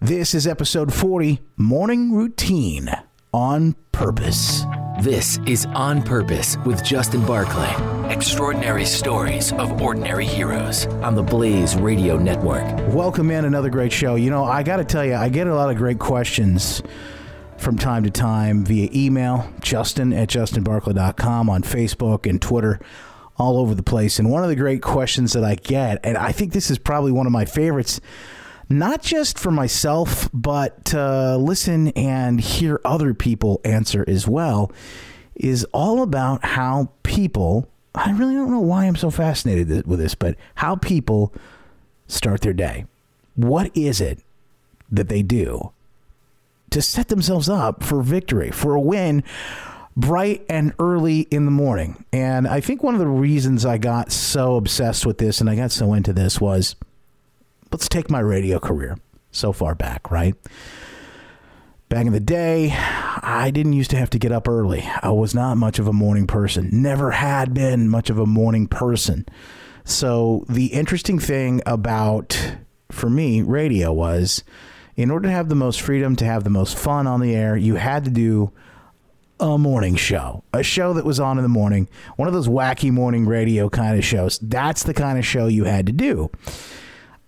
This is episode 40 Morning Routine on Purpose. This is On Purpose with Justin Barclay. Extraordinary stories of ordinary heroes on the Blaze Radio Network. Welcome in another great show. You know, I got to tell you, I get a lot of great questions from time to time via email, justin at justinbarclay.com, on Facebook and Twitter, all over the place. And one of the great questions that I get, and I think this is probably one of my favorites not just for myself, but to listen and hear other people answer as well, is all about how people, I really don't know why I'm so fascinated with this, but how people start their day. What is it that they do to set themselves up for victory, for a win? bright and early in the morning. And I think one of the reasons I got so obsessed with this and I got so into this was let's take my radio career so far back, right? Back in the day, I didn't used to have to get up early. I was not much of a morning person, never had been much of a morning person. So, the interesting thing about, for me, radio was in order to have the most freedom, to have the most fun on the air, you had to do a morning show, a show that was on in the morning, one of those wacky morning radio kind of shows. That's the kind of show you had to do.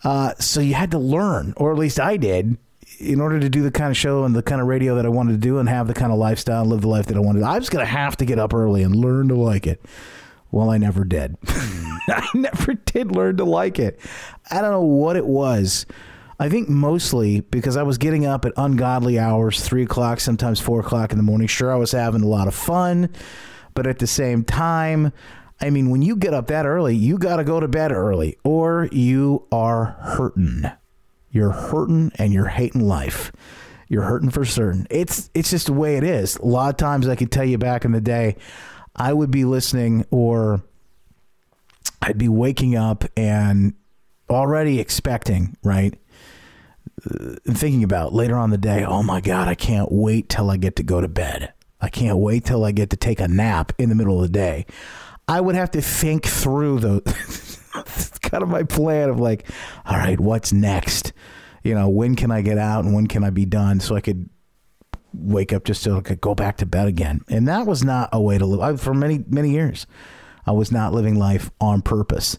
Uh, so you had to learn, or at least I did, in order to do the kind of show and the kind of radio that I wanted to do and have the kind of lifestyle and live the life that I wanted. I was going to have to get up early and learn to like it. Well, I never did. I never did learn to like it. I don't know what it was. I think mostly because I was getting up at ungodly hours, three o'clock, sometimes four o'clock in the morning. Sure, I was having a lot of fun, but at the same time, I mean, when you get up that early, you got to go to bed early or you are hurting. You're hurting and you're hating life. You're hurting for certain. It's it's just the way it is. A lot of times I could tell you back in the day, I would be listening or I'd be waking up and already expecting, right? Uh, thinking about later on the day, oh my God, I can't wait till I get to go to bed. I can't wait till I get to take a nap in the middle of the day. I would have to think through the kind of my plan of like, all right, what's next? You know, when can I get out and when can I be done so I could wake up just so I could go back to bed again. And that was not a way to live I, for many many years. I was not living life on purpose.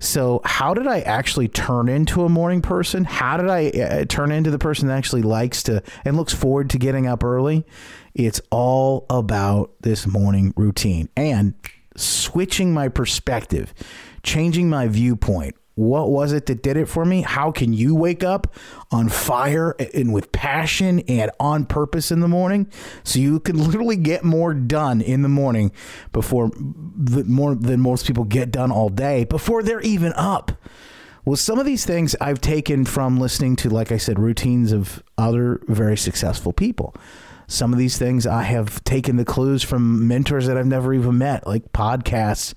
So, how did I actually turn into a morning person? How did I uh, turn into the person that actually likes to and looks forward to getting up early? It's all about this morning routine. And switching my perspective, changing my viewpoint. What was it that did it for me? How can you wake up on fire and with passion and on purpose in the morning so you can literally get more done in the morning before the, more than most people get done all day before they're even up? Well, some of these things I've taken from listening to, like I said, routines of other very successful people. Some of these things I have taken the clues from mentors that I've never even met, like podcasts.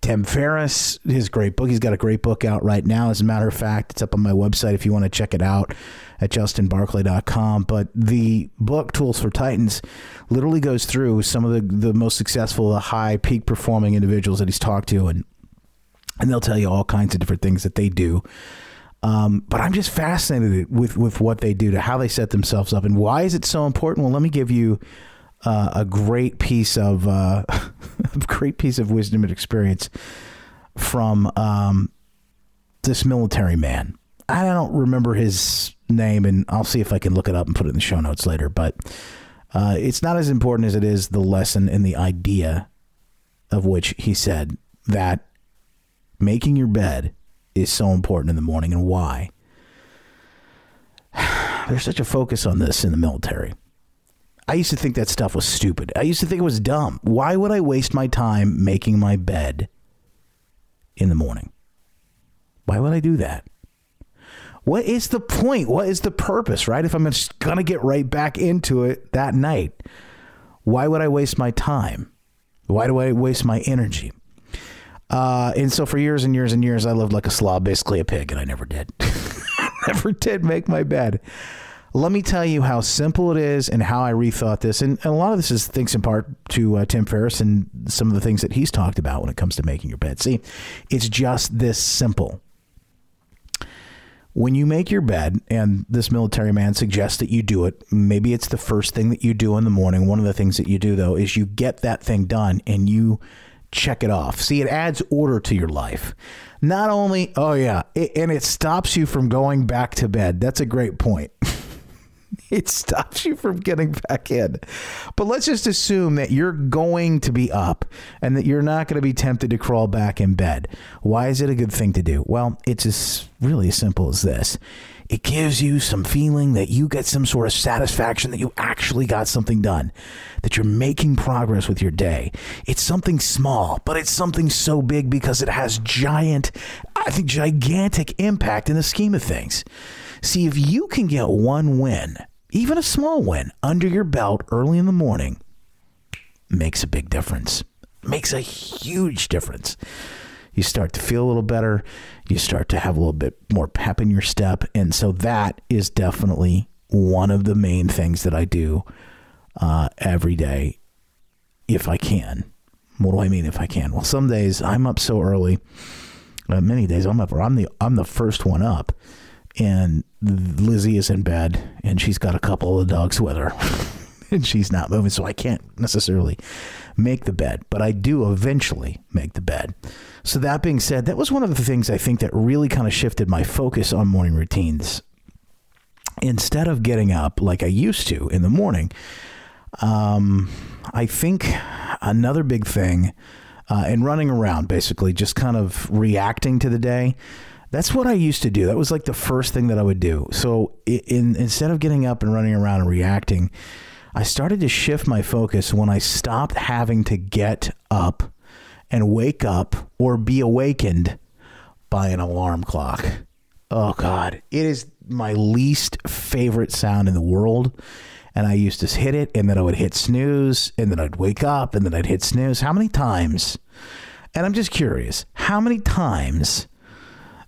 Tim Ferriss, his great book. He's got a great book out right now. As a matter of fact, it's up on my website if you want to check it out at justinbarclay.com. But the book, Tools for Titans, literally goes through some of the, the most successful, the high peak performing individuals that he's talked to. And, and they'll tell you all kinds of different things that they do um, but I'm just fascinated with with what they do to how they set themselves up and why is it so important? Well, let me give you uh, a great piece of uh, a great piece of wisdom and experience from um, this military man. I don't remember his name, and I'll see if I can look it up and put it in the show notes later. But uh, it's not as important as it is the lesson and the idea of which he said that making your bed is so important in the morning and why. There's such a focus on this in the military. I used to think that stuff was stupid. I used to think it was dumb. Why would I waste my time making my bed in the morning? Why would I do that? What is the point? What is the purpose, right? If I'm just going to get right back into it that night, why would I waste my time? Why do I waste my energy? Uh, and so for years and years and years, I lived like a slob, basically a pig, and I never did. never did make my bed. Let me tell you how simple it is and how I rethought this. And, and a lot of this is thanks in part to uh, Tim Ferriss and some of the things that he's talked about when it comes to making your bed. See, it's just this simple. When you make your bed, and this military man suggests that you do it, maybe it's the first thing that you do in the morning. One of the things that you do, though, is you get that thing done and you check it off. See, it adds order to your life. Not only, oh, yeah, it, and it stops you from going back to bed. That's a great point. it stops you from getting back in. But let's just assume that you're going to be up and that you're not going to be tempted to crawl back in bed. Why is it a good thing to do? Well, it's as really as simple as this. It gives you some feeling that you get some sort of satisfaction that you actually got something done, that you're making progress with your day. It's something small, but it's something so big because it has giant, I think, gigantic impact in the scheme of things. See, if you can get one win, even a small win, under your belt early in the morning, makes a big difference. Makes a huge difference. You start to feel a little better. You start to have a little bit more pep in your step. And so that is definitely one of the main things that I do uh, every day if I can. What do I mean if I can? Well, some days I'm up so early. Uh, many days I'm up, or I'm the I'm the first one up, and Lizzie is in bed and she's got a couple of dogs with her and she's not moving. So I can't necessarily make the bed, but I do eventually make the bed. So that being said, that was one of the things I think that really kind of shifted my focus on morning routines. Instead of getting up like I used to in the morning, um, I think another big thing uh, running around, basically just kind of reacting to the day. That's what I used to do. That was like the first thing that I would do. So in, instead of getting up and running around and reacting, I started to shift my focus when I stopped having to get up and wake up or be awakened by an alarm clock. Oh God, it is my least favorite sound in the world. And I used to hit it and then I would hit snooze and then I'd wake up and then I'd hit snooze. How many times? And I'm just curious, how many times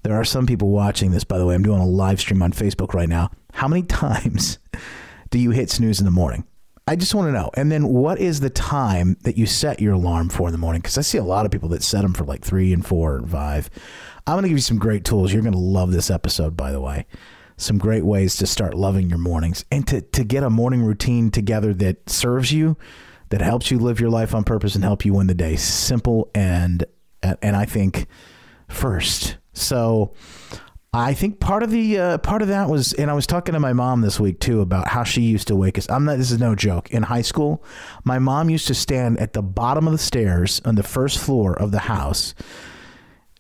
there are some people watching this, by the way. I'm doing a live stream on Facebook right now. How many times do you hit snooze in the morning? I just want to know. And then what is the time that you set your alarm for in the morning? Because I see a lot of people that set them for like three and four and five. I'm going to give you some great tools. You're going to love this episode, by the way. Some great ways to start loving your mornings and to, to get a morning routine together that serves you, that helps you live your life on purpose and help you win the day. Simple and and I think first so I think part of the uh, part of that was, and I was talking to my mom this week too about how she used to wake us. I'm not. This is no joke. In high school, my mom used to stand at the bottom of the stairs on the first floor of the house,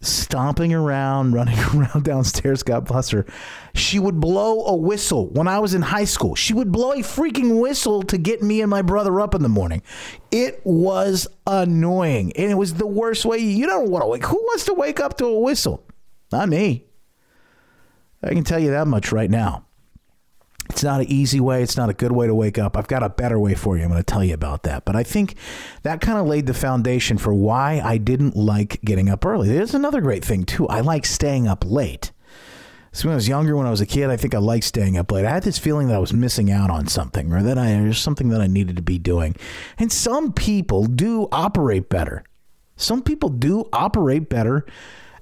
stomping around, running around downstairs. God bless her. She would blow a whistle when I was in high school. She would blow a freaking whistle to get me and my brother up in the morning. It was annoying, and it was the worst way. You don't want to wake. Who wants to wake up to a whistle? Not me. I can tell you that much right now. It's not an easy way. It's not a good way to wake up. I've got a better way for you. I'm going to tell you about that. But I think that kind of laid the foundation for why I didn't like getting up early. There's another great thing, too. I like staying up late. So when I was younger, when I was a kid, I think I liked staying up late. I had this feeling that I was missing out on something or that I, there's something that I needed to be doing. And some people do operate better. Some people do operate better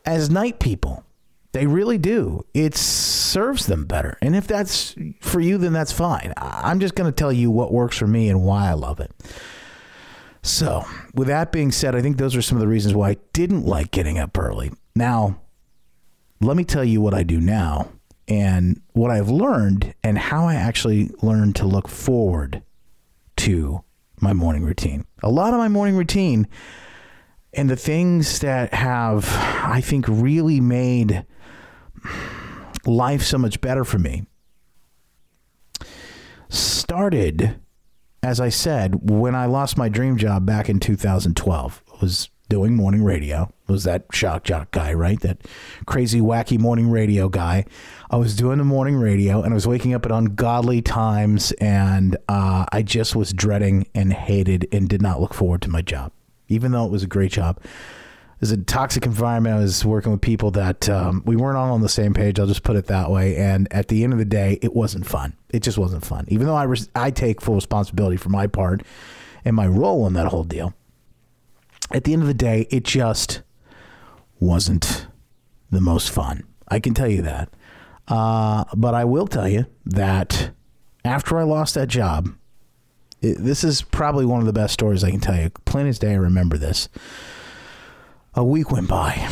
as night people. They really do. It serves them better. And if that's for you, then that's fine. I'm just going to tell you what works for me and why I love it. So, with that being said, I think those are some of the reasons why I didn't like getting up early. Now, let me tell you what I do now and what I've learned and how I actually learned to look forward to my morning routine. A lot of my morning routine and the things that have, I think, really made life so much better for me started, as I said, when I lost my dream job back in 2012. It was doing morning radio. Was that shock jock guy, right? That crazy, wacky morning radio guy. I was doing the morning radio and I was waking up at ungodly times, and uh, I just was dreading and hated and did not look forward to my job, even though it was a great job. Was a toxic environment. I was working with people that um, we weren't all on the same page. I'll just put it that way. And at the end of the day, it wasn't fun. It just wasn't fun. Even though I res- I take full responsibility for my part and my role in that whole deal. At the end of the day, it just wasn't the most fun. I can tell you that. Uh, but I will tell you that after I lost that job, it, this is probably one of the best stories I can tell you. Plain as day, I remember this. A week went by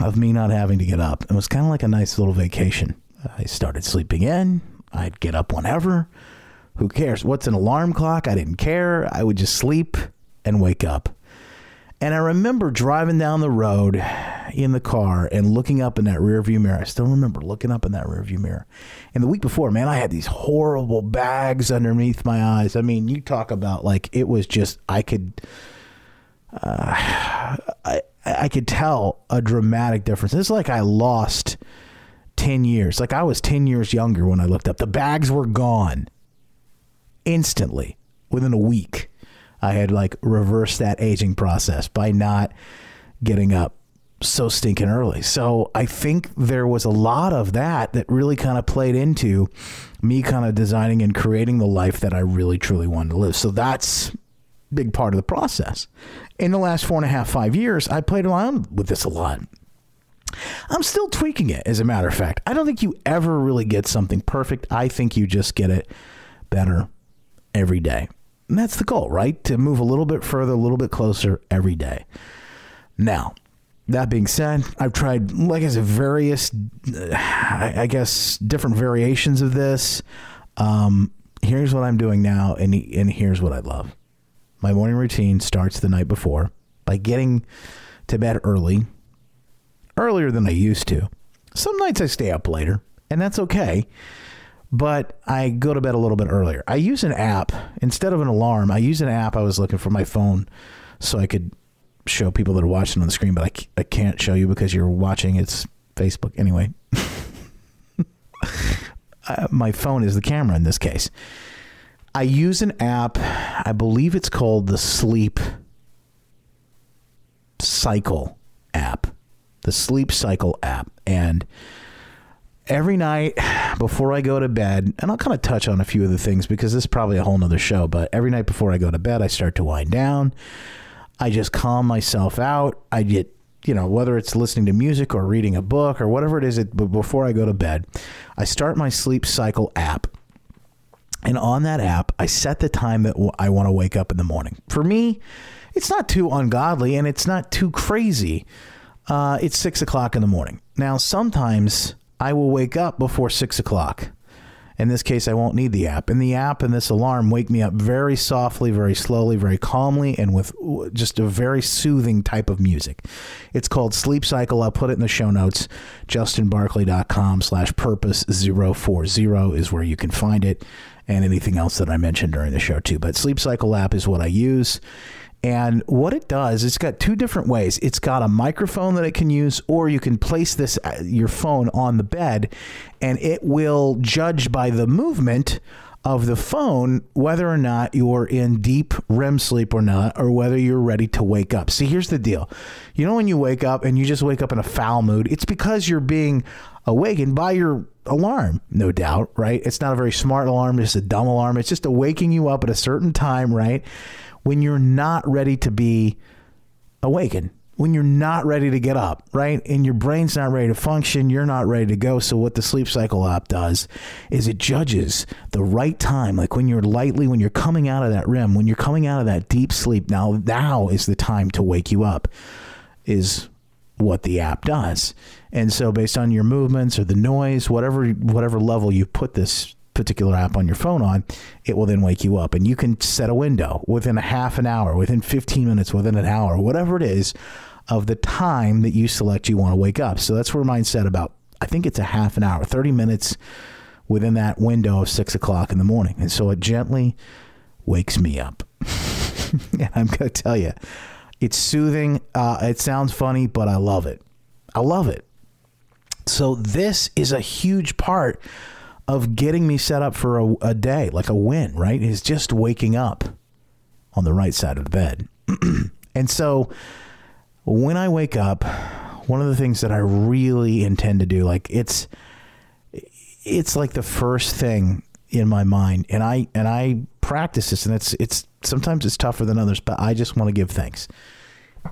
of me not having to get up. It was kind of like a nice little vacation. I started sleeping in. I'd get up whenever. Who cares? What's an alarm clock? I didn't care. I would just sleep and wake up. And I remember driving down the road in the car and looking up in that rearview mirror. I still remember looking up in that rearview mirror. And the week before, man, I had these horrible bags underneath my eyes. I mean, you talk about like it was just I could I I could tell a dramatic difference. It's like I lost 10 years. Like I was 10 years younger when I looked up. The bags were gone instantly within a week. I had like reversed that aging process by not getting up so stinking early. So I think there was a lot of that that really kind of played into me kind of designing and creating the life that I really truly wanted to live. So that's big part of the process. In the last four and a half, five years, I played around with this a lot. I'm still tweaking it, as a matter of fact. I don't think you ever really get something perfect. I think you just get it better every day. And that's the goal, right? To move a little bit further, a little bit closer every day. Now, that being said, I've tried, like I said, various, I guess, different variations of this. Um, here's what I'm doing now, and, and here's what I love. My morning routine starts the night before by getting to bed early, earlier than I used to. Some nights I stay up later, and that's okay but I go to bed a little bit earlier. I use an app instead of an alarm. I use an app I was looking for my phone so I could show people that are watching on the screen, but I, I can't show you because you're watching. It's Facebook anyway. uh, my phone is the camera in this case. I use an app. I believe it's called the Sleep Cycle app. The Sleep Cycle app. And every night before I go to bed, and I'll kind of touch on a few of the things because this is probably a whole nother show, but every night before I go to bed, I start to wind down. I just calm myself out. I get, you know, whether it's listening to music or reading a book or whatever it is, it, but before I go to bed, I start my sleep cycle app. And on that app, I set the time that I want to wake up in the morning. For me, it's not too ungodly and it's not too crazy. Uh, it's six o'clock in the morning. Now, sometimes I will wake up before six o'clock. In this case, I won't need the app. And the app and this alarm wake me up very softly, very slowly, very calmly, and with just a very soothing type of music. It's called Sleep Cycle. I'll put it in the show notes. JustinBarclay.com slash purpose 040 is where you can find it and anything else that I mentioned during the show, too. But Sleep Cycle app is what I use. And what it does, it's got two different ways. It's got a microphone that it can use, or you can place this uh, your phone on the bed, and it will judge by the movement of the phone whether or not you're in deep REM sleep or not, or whether you're ready to wake up. See, here's the deal. You know, when you wake up and you just wake up in a foul mood, it's because you're being awakened by your alarm, no doubt, right? It's not a very smart alarm, it's a dumb alarm. It's just a waking you up at a certain time, right? when you're not ready to be awakened, when you're not ready to get up, right? And your brain's not ready to function, you're not ready to go. So, what the Sleep Cycle app does is it judges the right time, like when you're lightly, when you're coming out of that REM, when you're coming out of that deep sleep. Now, now is the time to wake you up, is what the app does. And so, based on your movements or the noise, whatever whatever level you put this particular app on your phone on, it will then wake you up. And you can set a window within a half an hour, within 15 minutes, within an hour, whatever it is of the time that you select you want to wake up. So that's where mine set about, I think it's a half an hour, 30 minutes within that window of six o'clock in the morning. And so it gently wakes me up. and I'm going to tell you, It's soothing. Uh, it sounds funny, but I love it. I love it. So this is a huge part of getting me set up for a, a day, like a win, right? Is just waking up on the right side of the bed. and so when I wake up, one of the things that I really intend to do, like it's it's like the first thing in my mind, and I and I practice this, and it's it's sometimes it's tougher than others, but I just want to give thanks.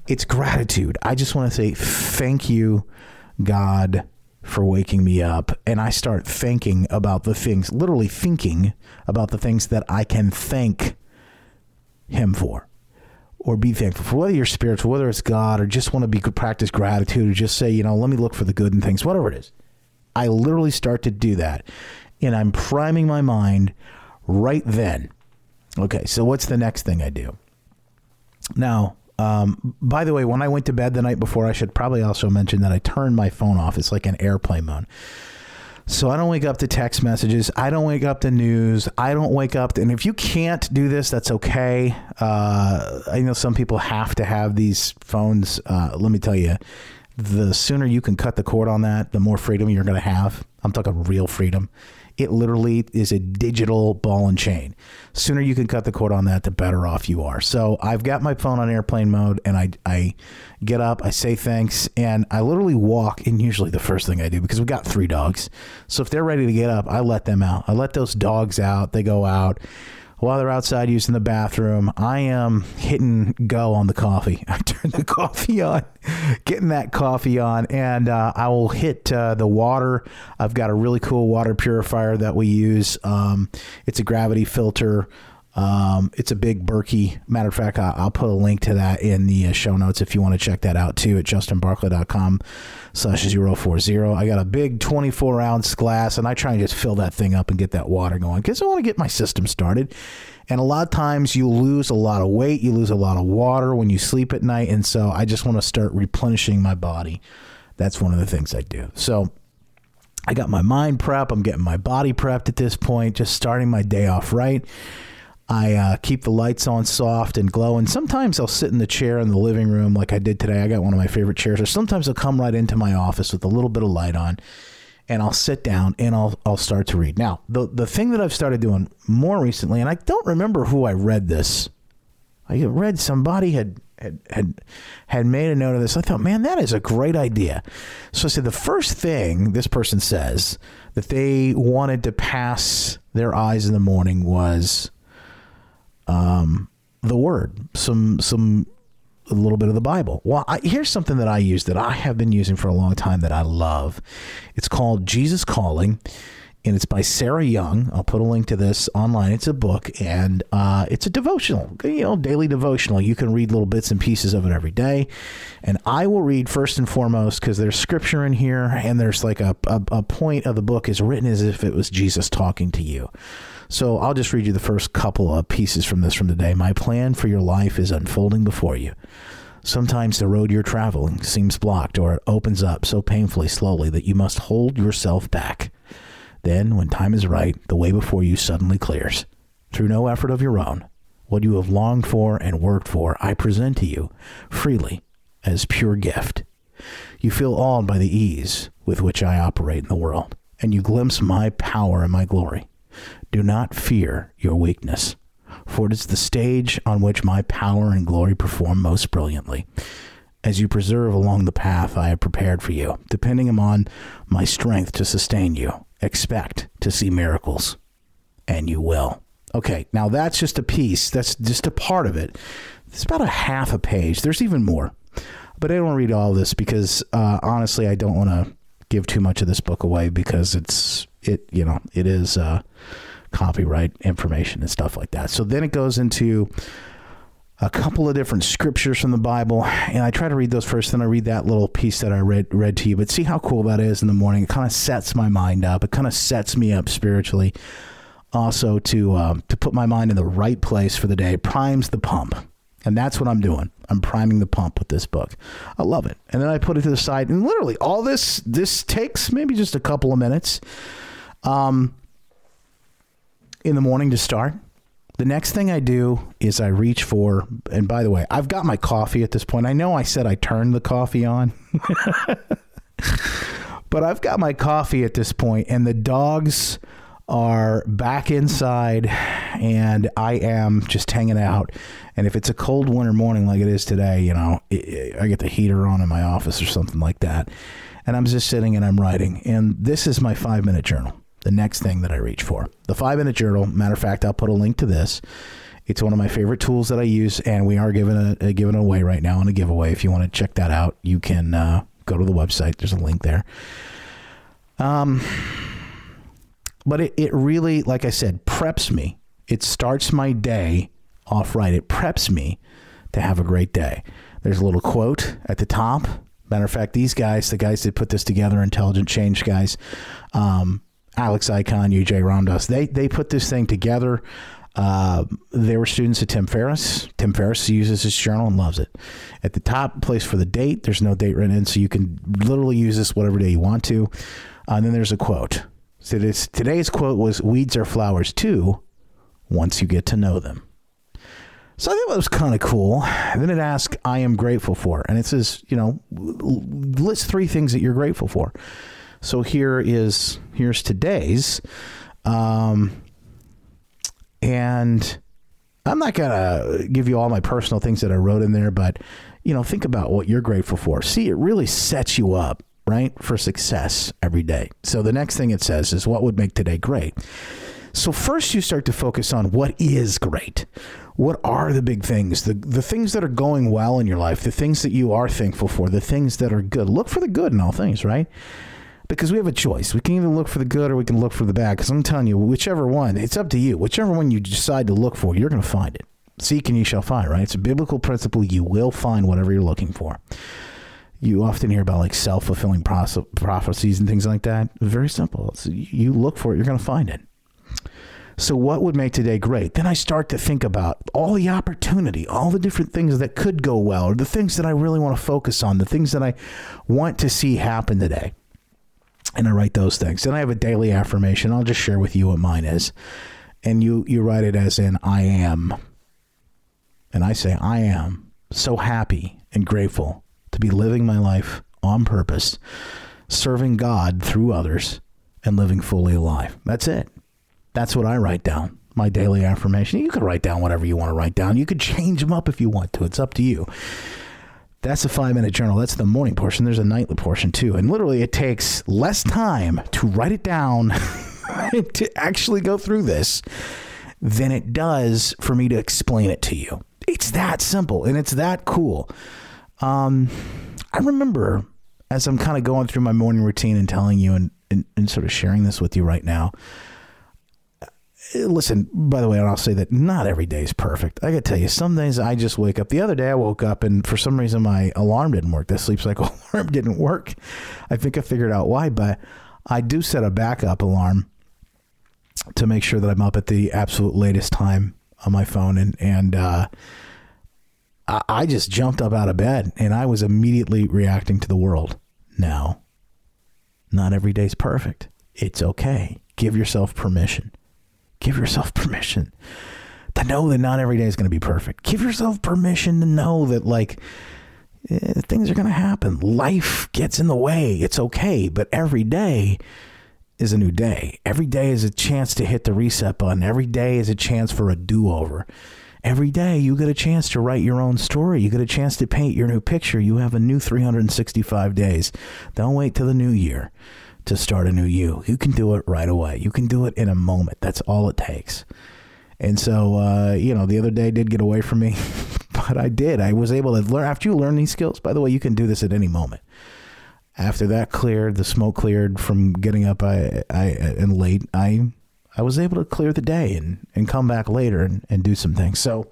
It's gratitude. I just want to say thank you, God, for waking me up. And I start thinking about the things, literally thinking about the things that I can thank Him for or be thankful for, whether you're spiritual, whether it's God, or just want to be practice gratitude, or just say, you know, let me look for the good in things, whatever it is. I literally start to do that, and I'm priming my mind right then. Okay, so what's the next thing I do? Now, um, by the way, when I went to bed the night before, I should probably also mention that I turned my phone off. It's like an airplane mode. So I don't wake up to text messages. I don't wake up to news. I don't wake up. To, and if you can't do this, that's okay. Uh, I know some people have to have these phones. Uh, let me tell you, the sooner you can cut the cord on that, the more freedom you're going to have. I'm talking real freedom. It literally is a digital ball and chain. Sooner you can cut the cord on that, the better off you are. So I've got my phone on airplane mode, and I I get up, I say thanks, and I literally walk. And usually the first thing I do because we've got three dogs, so if they're ready to get up, I let them out. I let those dogs out. They go out while they're outside using the bathroom, I am hitting go on the coffee. I turn the coffee on, getting that coffee on, and uh, I will hit uh, the water. I've got a really cool water purifier that we use. Um, it's a gravity filter. Um, it's a big Berkey. Matter of fact, I'll, put a link to that in the uh, show notes if you want to check that out too at justinbarclay.com slash 040. I got a big 24 ounce glass and I try and just fill that thing up and get that water going because I want to get my system started. And a lot of times you lose a lot of weight, you lose a lot of water when you sleep at night. And so I just want to start replenishing my body. That's one of the things I do. So I got my mind prep. I'm getting my body prepped at this point, just starting my day off right. I uh, keep the lights on soft and glow. And Sometimes I'll sit in the chair in the living room like I did today. I got one of my favorite chairs. Or sometimes I'll come right into my office with a little bit of light on and I'll sit down and I'll I'll start to read. Now, the the thing that I've started doing more recently, and I don't remember who I read this. I read somebody had had had had made a note of this. I thought, man, that is a great idea. So I said the first thing this person says that they wanted to pass their eyes in the morning was um, the Word, some some a little bit of the Bible. Well, I, here's something that I use that I have been using for a long time that I love. It's called Jesus Calling, and it's by Sarah Young. I'll put a link to this online. It's a book, and uh, it's a devotional, you know, daily devotional. You can read little bits and pieces of it every day. And I will read first and foremost because there's scripture in here, and there's like a, a, a point of the book is written as if it was Jesus talking to you. So I'll just read you the first couple of pieces from this from today. My plan for your life is unfolding before you. Sometimes the road you're traveling seems blocked or it opens up so painfully slowly that you must hold yourself back. Then, when time is right, the way before you suddenly clears. Through no effort of your own, what you have longed for and worked for, I present to you freely as pure gift. You feel awed by the ease with which I operate in the world, and you glimpse my power and my glory. Do not fear your weakness, for it is the stage on which my power and glory perform most brilliantly. As you preserve along the path I have prepared for you, depending upon my strength to sustain you, expect to see miracles, and you will. Okay, now that's just a piece. That's just a part of it. It's about a half a page. There's even more, but I don't read all this because uh, honestly, I don't want to give too much of this book away because it's it. You know, it is. Uh, copyright information and stuff like that. So then it goes into a couple of different scriptures from the Bible, and I try to read those first. Then I read that little piece that I read read to you. But see how cool that is in the morning. It kind of sets my mind up. It kind of sets me up spiritually. Also to um, to put my mind in the right place for the day, primes the pump, and that's what I'm doing. I'm priming the pump with this book. I love it. And then I put it to the side, and literally all this this takes maybe just a couple of minutes. Um, in the morning to start. the next thing I do is I reach for, and by the way, I've got my coffee at this point. I know I said I turned the coffee on, but I've got my coffee at this point, and the dogs are back inside, and I am just hanging out. And if it's a cold winter morning like it is today, you know, I get the heater on in my office or something like that. And I'm just sitting and I'm writing. And this is my five minute journal the next thing that I reach for. The five minute journal, matter of fact, I'll put a link to this. It's one of my favorite tools that I use, and we are giving a, a giving away right now in a giveaway. If you want to check that out, you can uh, go to the website. There's a link there. Um, but it, it really, like I said, preps me. It starts my day off right. It preps me to have a great day. There's a little quote at the top. Matter of fact, these guys, the guys that put this together, intelligent change guys, um, Alex Ikonn, UJ Ramdas. They they put this thing together. Uh, they were students of Tim Ferriss. Tim Ferriss uses his journal and loves it. At the top, place for the date. There's no date written in, so you can literally use this whatever day you want to. Uh, and then there's a quote. So this, today's quote was "Weeds are flowers too, once you get to know them." So I thought that was kind of cool. And then it asks, "I am grateful for," and it says, you know, list three things that you're grateful for. So here is here's today's, um, and I'm not gonna give you all my personal things that I wrote in there, but you know, think about what you're grateful for. See, it really sets you up right for success every day. So the next thing it says is what would make today great. So first you start to focus on what is great. What are the big things? The the things that are going well in your life, the things that you are thankful for, the things that are good. Look for the good in all things, right? Because we have a choice. We can either look for the good or we can look for the bad. Because I'm telling you, whichever one, it's up to you. Whichever one you decide to look for, you're going to find it. Seek and you shall find, right? It's a biblical principle. You will find whatever you're looking for. You often hear about like self fulfilling prophecies and things like that. Very simple. It's, you look for it, you're going to find it. So, what would make today great? Then I start to think about all the opportunity, all the different things that could go well, or the things that I really want to focus on, the things that I want to see happen today and I write those things. And I have a daily affirmation. I'll just share with you what mine is. And you you write it as in I am. And I say I am so happy and grateful to be living my life on purpose, serving God through others and living fully alive. That's it. That's what I write down. My daily affirmation. You could write down whatever you want to write down. You could change them up if you want to. It's up to you. That's a five minute journal. That's the morning portion. There's a nightly portion too. And literally, it takes less time to write it down to actually go through this than it does for me to explain it to you. It's that simple and it's that cool. Um, I remember as I'm kind of going through my morning routine and telling you and, and, and sort of sharing this with you right now listen, by the way, and I'll say that not every day is perfect. I gotta tell you, some days I just wake up. The other day I woke up and for some reason my alarm didn't work. The sleep cycle alarm didn't work. I think I figured out why, but I do set a backup alarm to make sure that I'm up at the absolute latest time on my phone. And, and, uh, I just jumped up out of bed and I was immediately reacting to the world. Now, not every day's perfect. It's okay. Give yourself permission Give yourself permission to know that not every day is going to be perfect. Give yourself permission to know that, like, eh, things are going to happen. Life gets in the way. It's okay. But every day is a new day. Every day is a chance to hit the reset button. Every day is a chance for a do over. Every day you get a chance to write your own story. You get a chance to paint your new picture. You have a new 365 days. Don't wait till the new year to start a new you. You can do it right away. You can do it in a moment. That's all it takes. And so, uh, you know, the other day did get away from me, but I did. I was able to learn. After you learn these skills, by the way, you can do this at any moment. After that cleared, the smoke cleared from getting up I, I and late, I I was able to clear the day and, and come back later and, and do some things. So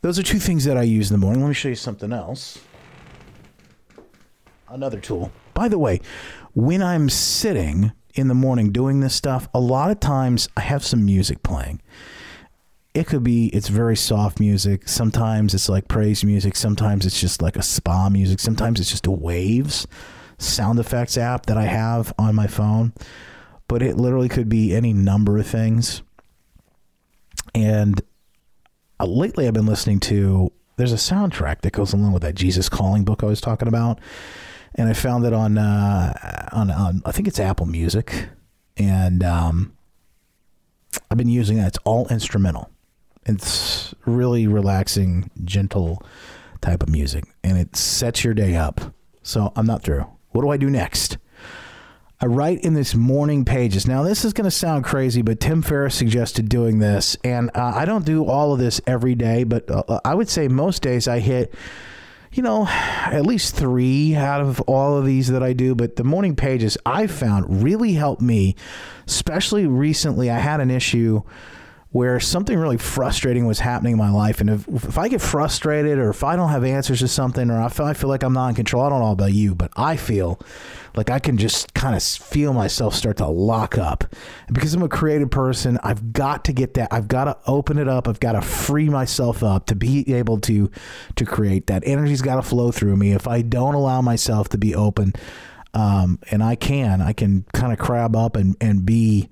those are two things that I use in the morning. Let me show you something else. Another tool. By the way, when I'm sitting in the morning doing this stuff, a lot of times I have some music playing. It could be it's very soft music. Sometimes it's like praise music. Sometimes it's just like a spa music. Sometimes it's just a waves sound effects app that I have on my phone. But it literally could be any number of things. And uh, lately, I've been listening to. There's a soundtrack that goes along with that Jesus Calling book I was talking about, and I found it on uh, on, on I think it's Apple Music, and um, I've been using that. It's all instrumental. It's really relaxing, gentle type of music, and it sets your day up. So I'm not through. What do I do next? I write in this morning pages. Now, this is going to sound crazy, but Tim Ferriss suggested doing this. And uh, I don't do all of this every day, but uh, I would say most days I hit, you know, at least three out of all of these that I do. But the morning pages I found really helped me, especially recently. I had an issue where something really frustrating was happening in my life. And if, if I get frustrated or if I don't have answers to something or I feel, I feel like I'm not in control, I don't know about you, but I feel like I can just kind of feel myself start to lock up. And because I'm a creative person, I've got to get that. I've got to open it up. I've got to free myself up to be able to to create. That energy's got to flow through me. If I don't allow myself to be open, um, and I can, I can kind of crab up and and be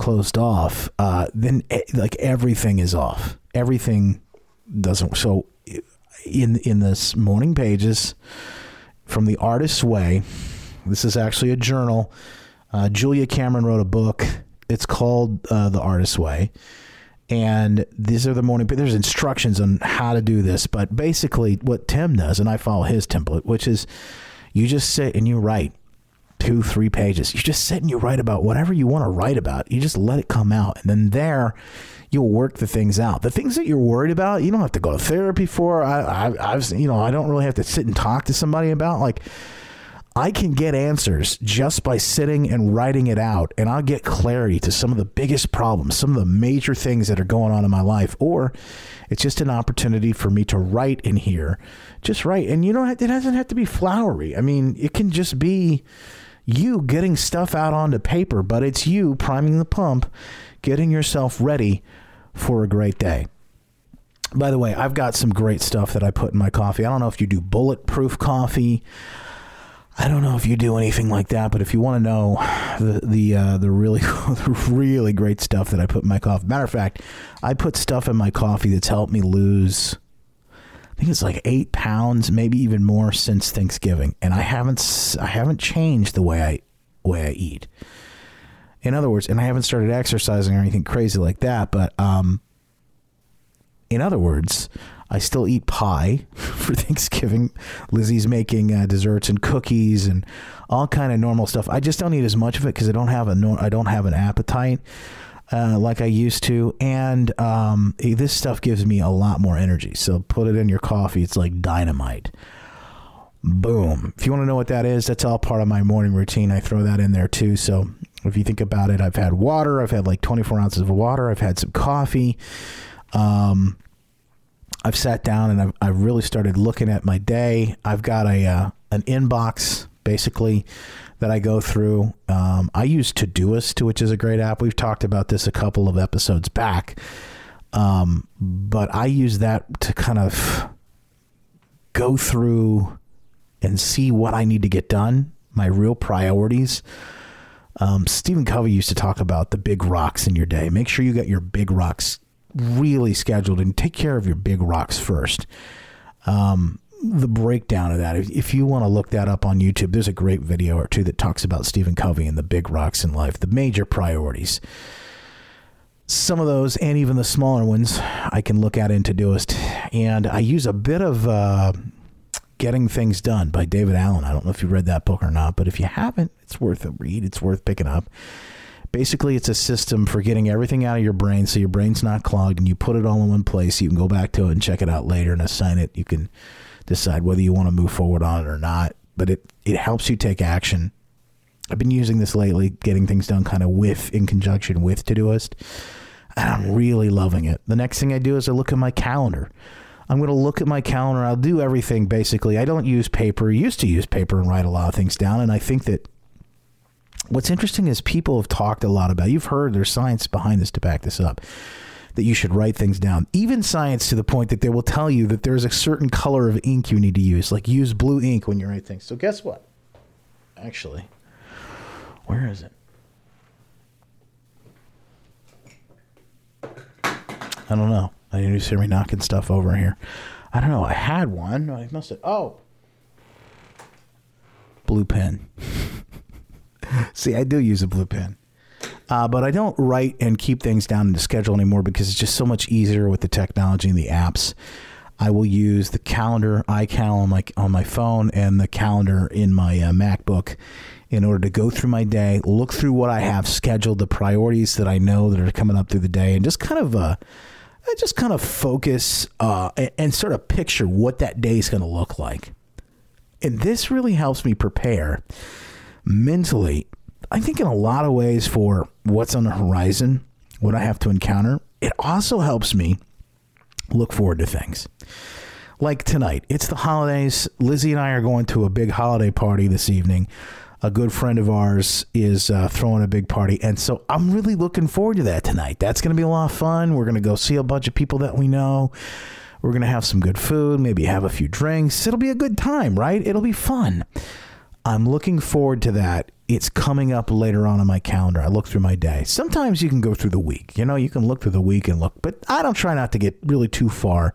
closed off, uh, then like everything is off. Everything doesn't. So in in this morning pages from the artist's way, this is actually a journal. Uh, Julia Cameron wrote a book. It's called uh, The Artist's Way. And these are the morning. There's instructions on how to do this, but basically, what Tim does, and I follow his template, which is you just sit and you write two, three pages. You just sit and you write about whatever you want to write about. You just let it come out. And then there, you'll work the things out. The things that you're worried about, you don't have to go to therapy for. I, I, I've, you know, I don't really have to sit and talk to somebody about. Like, I can get answers just by sitting and writing it out, and I'll get clarity to some of the biggest problems, some of the major things that are going on in my life. Or it's just an opportunity for me to write in here, just write. And you know, it doesn't have to be flowery. I mean, it can just be you getting stuff out onto paper, but it's you priming the pump, getting yourself ready for a great day. By the way, I've got some great stuff that I put in my coffee. I don't know if you do bulletproof coffee. I don't know if you do anything like that, but if you want to know the the uh, the really the really great stuff that I put in my coffee. Matter of fact, I put stuff in my coffee that's helped me lose think it's like eight pounds, maybe even more since Thanksgiving, and I haven't I haven't changed the way I way I eat. In other words, and I haven't started exercising or anything crazy like that, but um, in other words, I still eat pie for Thanksgiving. Lizzie's making uh, desserts and cookies and all kind of normal stuff. I just don't eat as much of it because I don't have a I don't have an appetite uh, like I used to. And um, this stuff gives me a lot more energy. So put it in your coffee. It's like dynamite. Boom. If you want to know what that is, that's all part of my morning routine. I throw that in there too. So if you think about it, I've had water. I've had like 24 ounces of water. I've had some coffee. Um, I've sat down and I've, I've really started looking at my day. I've got a uh, an inbox basically that I go through. Um, I use Todoist, which is a great app. We've talked about this a couple of episodes back. Um, but I use that to kind of go through and see what I need to get done, my real priorities. Um, Stephen Covey used to talk about the big rocks in your day. Make sure you get your big rocks really scheduled and take care of your big rocks first. Um, the breakdown of that. If, if you want to look that up on YouTube, there's a great video or two that talks about Stephen Covey and the big rocks in life, the major priorities. Some of those, and even the smaller ones, I can look at in Todoist. And I use a bit of uh, Getting Things Done by David Allen. I don't know if you read that book or not, but if you haven't, it's worth a read. It's worth picking up. Basically, it's a system for getting everything out of your brain so your brain's not clogged and you put it all in one place. You can go back to it and check it out later and assign it. You can decide whether you want to move forward on it or not. But it, it helps you take action. I've been using this lately, getting things done kind of with, in conjunction with Todoist. And I'm really loving it. The next thing I do is I look at my calendar. I'm going to look at my calendar. I'll do everything basically. I don't use paper. I used to use paper and write a lot of things down. And I think that what's interesting is people have talked a lot about, you've heard there's science behind this to back this up that you should write things down. Even science to the point that they will tell you that there's a certain color of ink you need to use, like use blue ink when you write things. So guess what? Actually, where is it? I don't know. I didn't just hear me knocking stuff over here. I don't know. I had one. I must have. Oh, blue pen. See, I do use a blue pen. Uh, but I don't write and keep things down in the schedule anymore because it's just so much easier with the technology and the apps. I will use the calendar iCal on my on my phone and the calendar in my uh, MacBook in order to go through my day, look through what I have scheduled, the priorities that I know that are coming up through the day, and just kind of uh, just kind of focus uh, and, and sort of picture what that day is going to look like. And this really helps me prepare mentally, I think, in a lot of ways for what's on the horizon, what I have to encounter. It also helps me look forward to things. Like tonight, it's the holidays. Lizzie and I are going to a big holiday party this evening. A good friend of ours is uh, throwing a big party. And so I'm really looking forward to that tonight. That's going to be a lot of fun. We're going to go see a bunch of people that we know. We're going to have some good food, maybe have a few drinks. It'll be a good time, right? It'll be fun. I'm looking forward to that. It's coming up later on in my calendar. I look through my day. Sometimes you can go through the week. You know, you can look through the week and look, but I don't try not to get really too far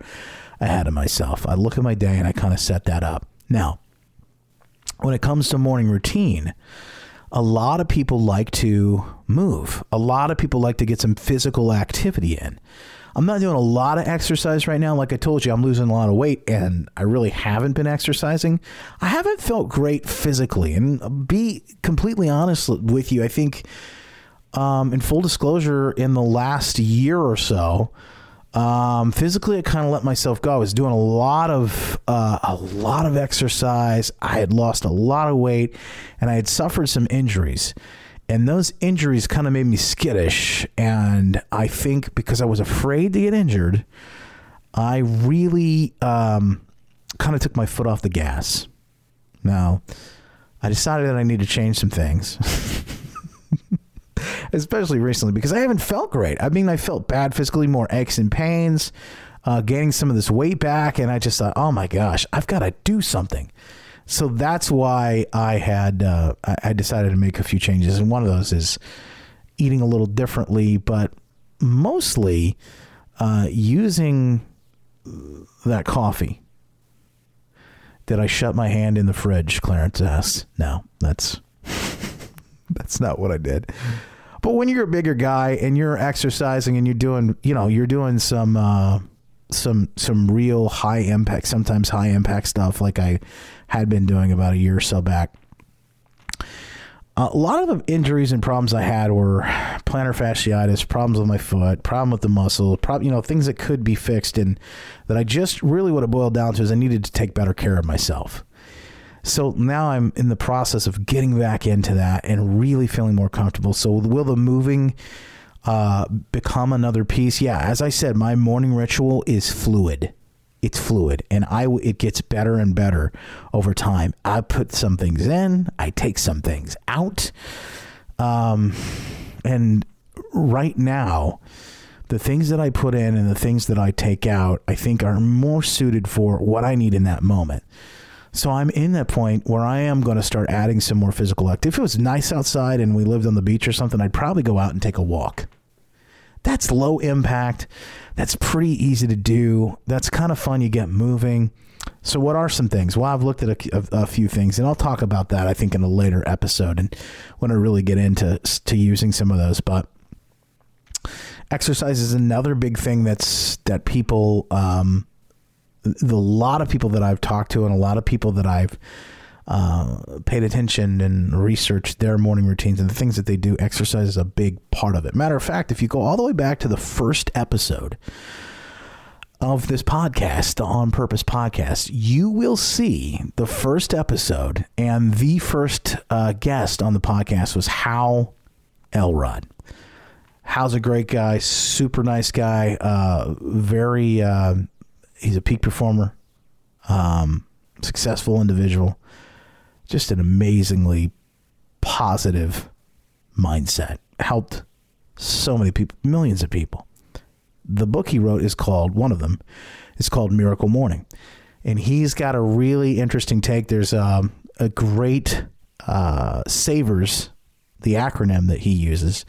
ahead of myself. I look at my day and I kind of set that up. Now, when it comes to morning routine, a lot of people like to move. A lot of people like to get some physical activity in. I'm not doing a lot of exercise right now. Like I told you, I'm losing a lot of weight and I really haven't been exercising. I haven't felt great physically. And be completely honest with you, I think, um, in full disclosure, in the last year or so, um, physically, I kind of let myself go. I was doing a lot of uh, a lot of exercise. I had lost a lot of weight, and I had suffered some injuries and those injuries kind of made me skittish. And I think because I was afraid to get injured, I really um, kind of took my foot off the gas. Now, I decided that I need to change some things. Especially recently because I haven't felt great. I mean, I felt bad physically, more aches and pains, uh, gaining some of this weight back. And I just thought, oh my gosh, I've got to do something. So that's why I had uh, I decided to make a few changes, and one of those is eating a little differently, but mostly uh, using that coffee. Did I shut my hand in the fridge? Clarence asks. No, that's that's not what I did. But when you're a bigger guy and you're exercising and you're doing, you know, you're doing some uh, some some real high impact, sometimes high impact stuff like I had been doing about a year or so back. a lot of the injuries and problems I had were plantar fasciitis, problems with my foot, problem with the muscle, prob- you know, things that could be fixed, and that I just really what it boiled down to is I needed to take better care of myself. So now I'm in the process of getting back into that and really feeling more comfortable. So will the moving uh, become another piece? Yeah, as I said, my morning ritual is fluid it's fluid and I it gets better and better over time. I put some things in, I take some things out. Um, and right now, the things that I put in and the things that I take out, I think are more suited for what I need in that moment. So I'm in that point where I am going to start adding some more physical activity. If it was nice outside and we lived on the beach or something, I'd probably go out and take a walk. That's low impact. That's pretty easy to do. That's kind of fun. You get moving. So, what are some things? Well, I've looked at a, a, a, few things, and I'll talk about that. I think in a later episode, and when I really get into to using some of those. But exercise is another big thing that's that people, um, the lot of people that I've talked to, and a lot of people that I've uh, paid attention and researched their morning routines and the things that they do, exercise is a big part of it. Matter of fact, if you go all the way back to the first episode of this podcast, the On Purpose podcast, you will see the first episode and the first uh, guest on the podcast was Hal Elrod. Hal's a great guy, super nice guy, uh, very, uh, he's a peak performer, um, successful individual just an amazingly positive mindset. Helped so many people, millions of people. The book he wrote is called, one of them is called Miracle Morning. And he's got a really interesting take. There's um, a great uh, SAVERS, the acronym that he uses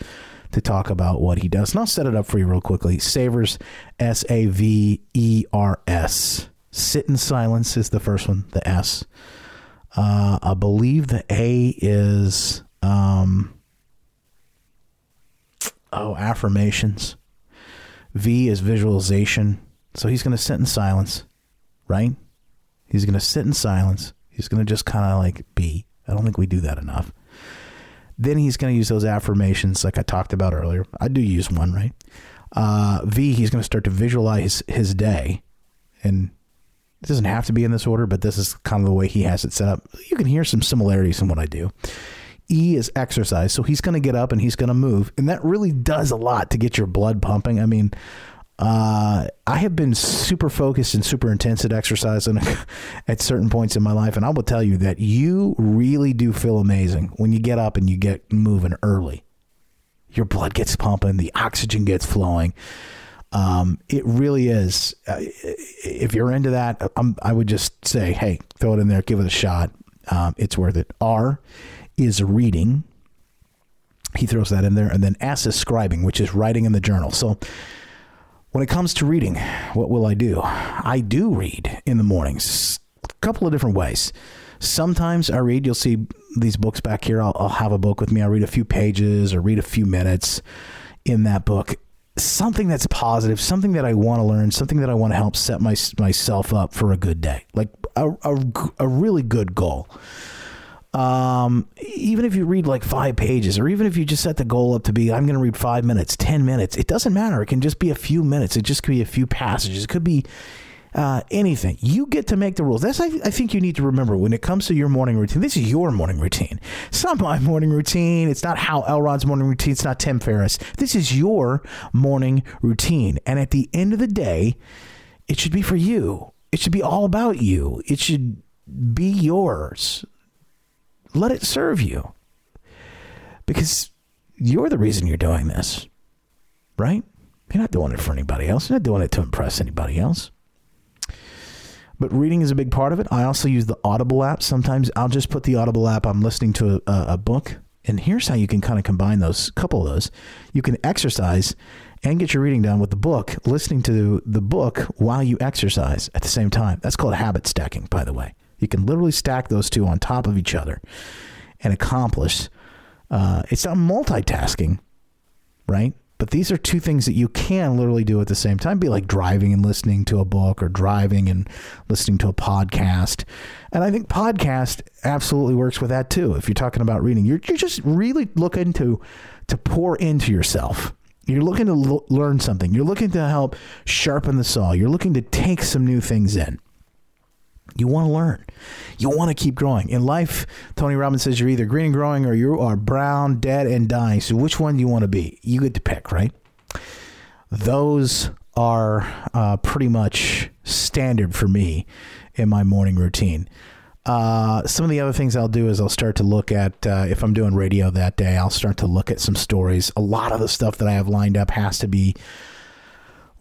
to talk about what he does. And I'll set it up for you real quickly. Savers, S A V E R S. Sit in silence is the first one, the S. Uh, I believe the A is, um, oh, affirmations. V is visualization. So he's going to sit in silence, right? He's going to sit in silence. He's going to just kind of like be. I don't think we do that enough. Then he's going to use those affirmations like I talked about earlier. I do use one, right? Uh, v, he's going to start to visualize his day. And it doesn't have to be in this order, but this is kind of the way he has it set up. You can hear some similarities in what I do. E is exercise. So he's going to get up and he's going to move. And that really does a lot to get your blood pumping. I mean, uh, I have been super focused and super intense at exercise at certain points in my life. And I will tell you that you really do feel amazing when you get up and you get moving early. Your blood gets pumping, the oxygen gets flowing. Um, it really is. Uh, if you're into that, I'm, i would just say, hey, throw it in there, give it a shot. Um, it's worth it. R is reading. He throws that in there. And then S is scribing, which is writing in the journal. So, when it comes to reading, what will I do? I do read in the mornings, a couple of different ways. Sometimes I read, you'll see these books back here. I'll, I'll have a book with me. I'll read a few pages or read a few minutes in that book. Something that's positive, something that I want to learn, something that I want to help set my, myself up for a good day, like a, a, a really good goal. Um, even if you read like five pages, or even if you just set the goal up to be, I'm going to read five minutes, 10 minutes, it doesn't matter. It can just be a few minutes. It just could be a few passages. It could be uh, anything. You get to make the rules. That's I, I think you need to remember when it comes to your morning routine. This is your morning routine. It's not my morning routine. It's not Hal Elrod's morning routine. It's not Tim Ferriss. This is your morning routine. And at the end of the day, it should be for you. It should be all about you. It should be yours let it serve you. Because you're the reason you're doing this, right? You're not doing it for anybody else. You're not doing it to impress anybody else. But reading is a big part of it. I also use the Audible app. Sometimes I'll just put the Audible app. I'm listening to a, a book, and here's how you can kind of combine those. couple of those. You can exercise and get your reading done with the book, listening to the book while you exercise at the same time. That's called habit stacking, by the way. You can literally stack those two on top of each other and accomplish. Uh, it's not multitasking, right? But these are two things that you can literally do at the same time. Be like driving and listening to a book, or driving and listening to a podcast. And I think podcast absolutely works with that too. If you're talking about reading, you're you're just really looking to to pour into yourself. You're looking to learn something. You're looking to help sharpen the saw. You're looking to take some new things in. You want to learn. You want to keep growing. In life, Tony Robbins says you're either green and growing or you are brown, dead, and dying. So which one do you want to be? You get to pick, right? Those are uh, pretty much standard for me in my morning routine. Uh, some of the other things I'll do is I'll start to look at, uh, if I'm doing radio that day, I'll start to look at some stories. A lot of the stuff that I have lined up has to be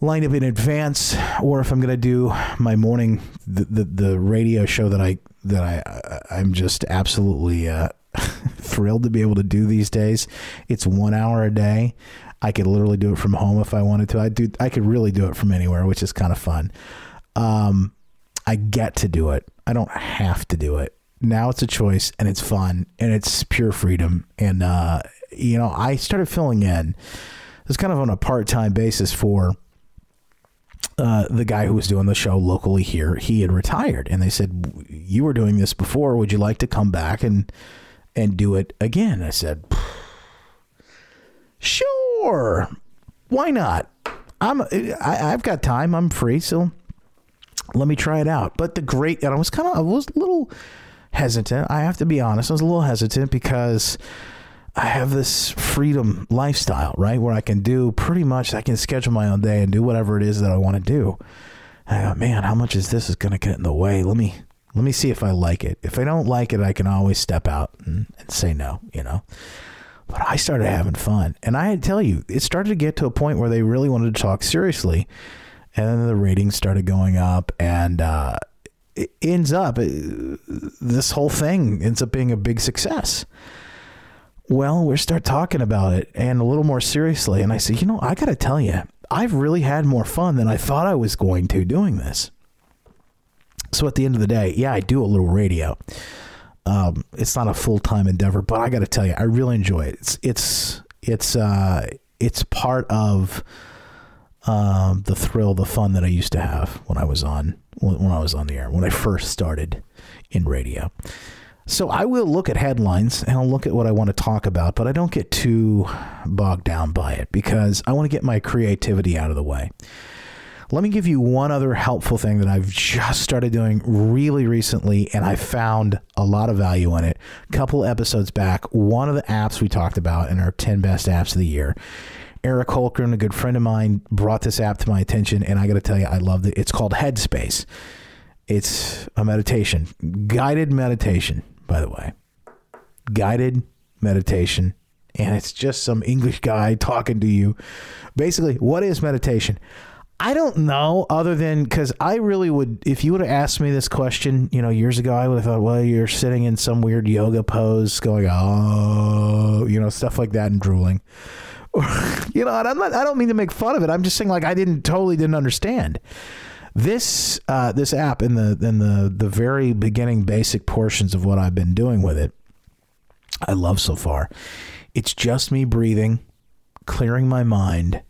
lined up in advance, or if I'm going to do my morning the, the, the radio show that I that I I'm just absolutely uh, thrilled to be able to do these days. It's one hour a day. I could literally do it from home if I wanted to. I do. I could really do it from anywhere, which is kind of fun. Um, I get to do it. I don't have to do it. Now it's a choice, and it's fun, and it's pure freedom. And uh, you know, I started filling in. It's kind of on a part time basis for uh, the guy who was doing the show locally here, he had retired, and they said, "You were doing this before. Would you like to come back and and do it again?" I said, "Sure, why not? I'm I, I've got time. I'm free, so let me try it out." But the great, and I was kind of I was a little hesitant. I have to be honest. I was a little hesitant because I have this freedom lifestyle, right? Where I can do pretty much, I can schedule my own day and do whatever it is that I want to do. And I go, man, how much is this is going to get in the way? Let me, let me see if I like it. If I don't like it, I can always step out and, and say no, you know? But I started having fun. And I tell you, it started to get to a point where they really wanted to talk seriously. And then the ratings started going up and, uh, it ends up, it, this whole thing ends up being a big success well, we start talking about it and a little more seriously. And I said, you know, I got to tell you, I've really had more fun than I thought I was going to doing this. So at the end of the day, yeah, I do a little radio. Um, it's not a full time endeavor, but I got to tell you, I really enjoy it. It's it's it's uh, it's part of um, the thrill, the fun that I used to have when I was on when I was on the air when I first started in radio. So I will look at headlines and I'll look at what I want to talk about, but I don't get too bogged down by it because I want to get my creativity out of the way. Let me give you one other helpful thing that I've just started doing really recently, and I found a lot of value in it. A couple episodes back, one of the apps we talked about in our 10 best apps of the year. Eric Holkern, a good friend of mine, brought this app to my attention, and I got to tell you, I loved it. It's called Headspace. It's a meditation, guided meditation by the way. Guided meditation. And it's just some English guy talking to you. Basically, what is meditation? I don't know, other than because I really would, if you would have asked me this question, you know, years ago, I would have thought, well, you're sitting in some weird yoga pose, going, oh, you know, stuff like that and drooling. you know, and I'm not, I don't mean to make fun of it. I'm just saying, like, I didn't totally didn't understand. This uh, this app in the in the the very beginning basic portions of what I've been doing with it, I love so far. It's just me breathing, clearing my mind,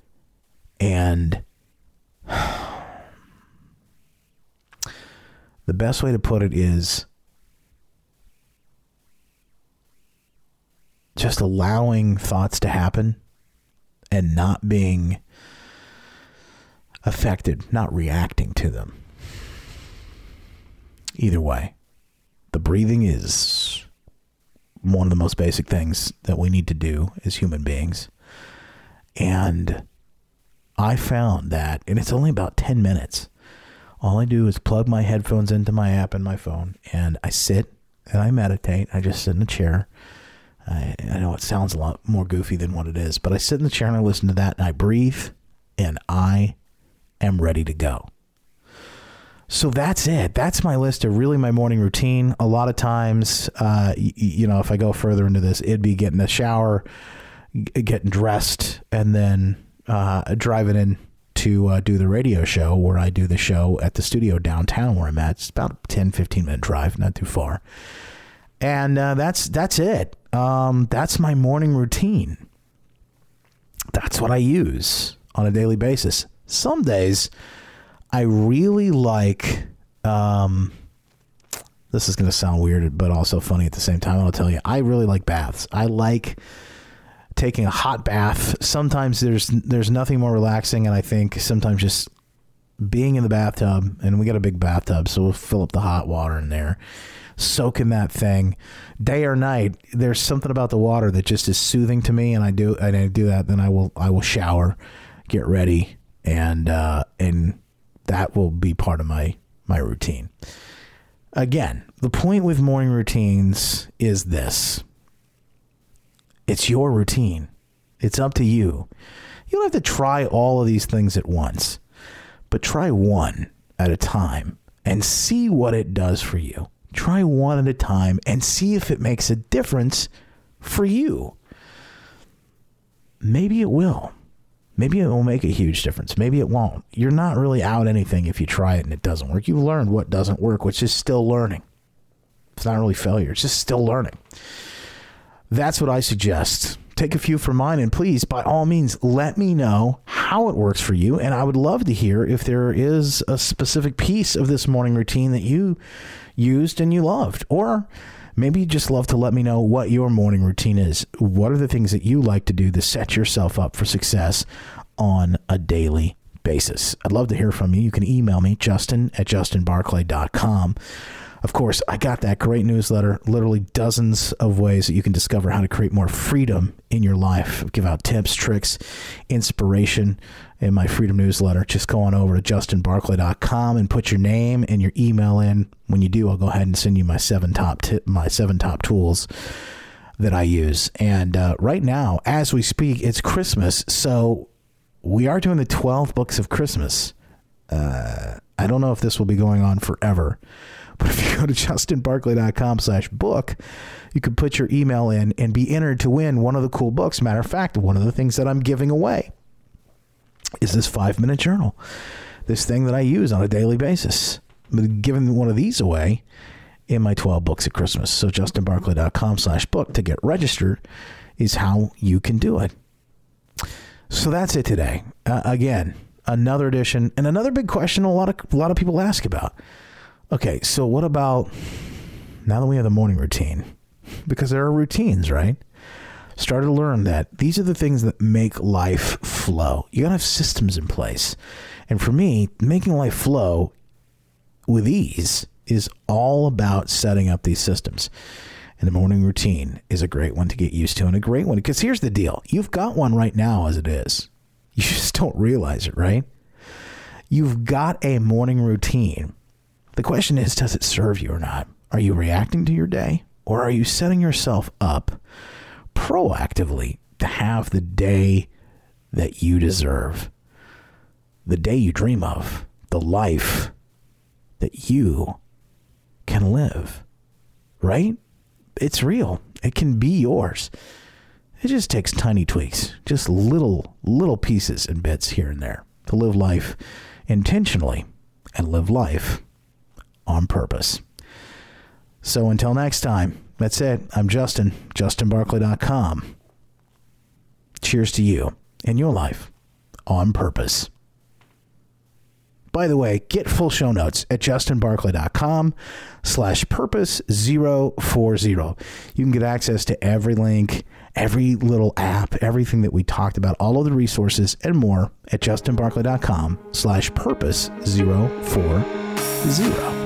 and the best way to put it is just allowing thoughts to happen and not being affected, not reacting to them. Either way, the breathing is one of the most basic things that we need to do as human beings. And I found that, and it's only about 10 minutes. All I do is plug my headphones into my app and my phone, and I sit and I meditate. I just sit in a chair. I, I know it sounds a lot more goofy than what it is, but I sit in the chair and I listen to that, and I breathe, and I am ready to go. So that's it. That's my list of really my morning routine. A lot of times, uh, y- you know, if I go further into this, it'd be getting a shower, g- getting dressed, and then uh, driving in to uh, do the radio show where I do the show at the studio downtown where I'm at. It's about a 10, 15 minute drive, not too far. And uh, that's that's it. Um, that's my morning routine. That's what I use on a daily basis some days I really like. Um, this is going to sound weird, but also funny at the same time. I'll tell you, I really like baths. I like taking a hot bath. Sometimes there's there's nothing more relaxing, and I think sometimes just being in the bathtub, and we got a big bathtub, so we'll fill up the hot water in there, soak in that thing, day or night. There's something about the water that just is soothing to me, and I do and I do that. Then I will I will shower, get ready, and uh, and that will be part of my my routine. Again, the point with morning routines is this: it's your routine. It's up to you. You don't have to try all of these things at once, but try one at a time and see what it does for you. Try one at a time and see if it makes a difference for you. Maybe it will. Maybe it will make a huge difference. Maybe it won't. You're not really out anything if you try it and it doesn't work. You've learned what doesn't work, which is still learning. It's not really failure, it's just still learning. That's what I suggest. Take a few from mine and please, by all means, let me know how it works for you. And I would love to hear if there is a specific piece of this morning routine that you used and you loved. Or maybe you just love to let me know what your morning routine is. What are the things that you like to do to set yourself up for success on a daily basis? I'd love to hear from you. You can email me, justin at justinbarclay.com. Of course, I got that great newsletter, literally dozens of ways that you can discover how to create more freedom in your life. I give out tips, tricks, inspiration in my freedom newsletter. Just go on over to justinbarclay.com and put your name and your email in. When you do, I'll go ahead and send you my seven top tip, my seven top tools that I use. And uh, right now, as we speak, it's Christmas, so we are doing the 12 books of Christmas. Uh, I don't know if this will be going on forever. But if you go to justinbarclay.com slash book, you could put your email in and be entered to win one of the cool books. Matter of fact, one of the things that I'm giving away is this five minute journal, this thing that I use on a daily basis. I'm giving one of these away in my 12 books at Christmas. So justinbarclay.com slash book to get registered is how you can do it. So that's it today. Uh, again, another edition and another big question a lot of a lot of people ask about. Okay, so what about now that we have the morning routine? Because there are routines, right? Started to learn that these are the things that make life flow. You gotta have systems in place. And for me, making life flow with ease is all about setting up these systems. And the morning routine is a great one to get used to and a great one because here's the deal you've got one right now as it is. You just don't realize it, right? You've got a morning routine. The question is does it serve you or not? Are you reacting to your day or are you setting yourself up proactively to have the day that you deserve? The day you dream of, the life that you can live, right? It's real. It can be yours. It just takes tiny tweaks, just little, little pieces and bits here and there to live life intentionally and live life on purpose. So until next time, that's it. I'm Justin, justinbarclay.com. Cheers to you and your life on purpose. By the way, get full show notes at justinbarclay.com slash purpose 040. You can get access to every link, every little app, everything that we talked about, all of the resources and more at justinbarclay.com slash purpose 040.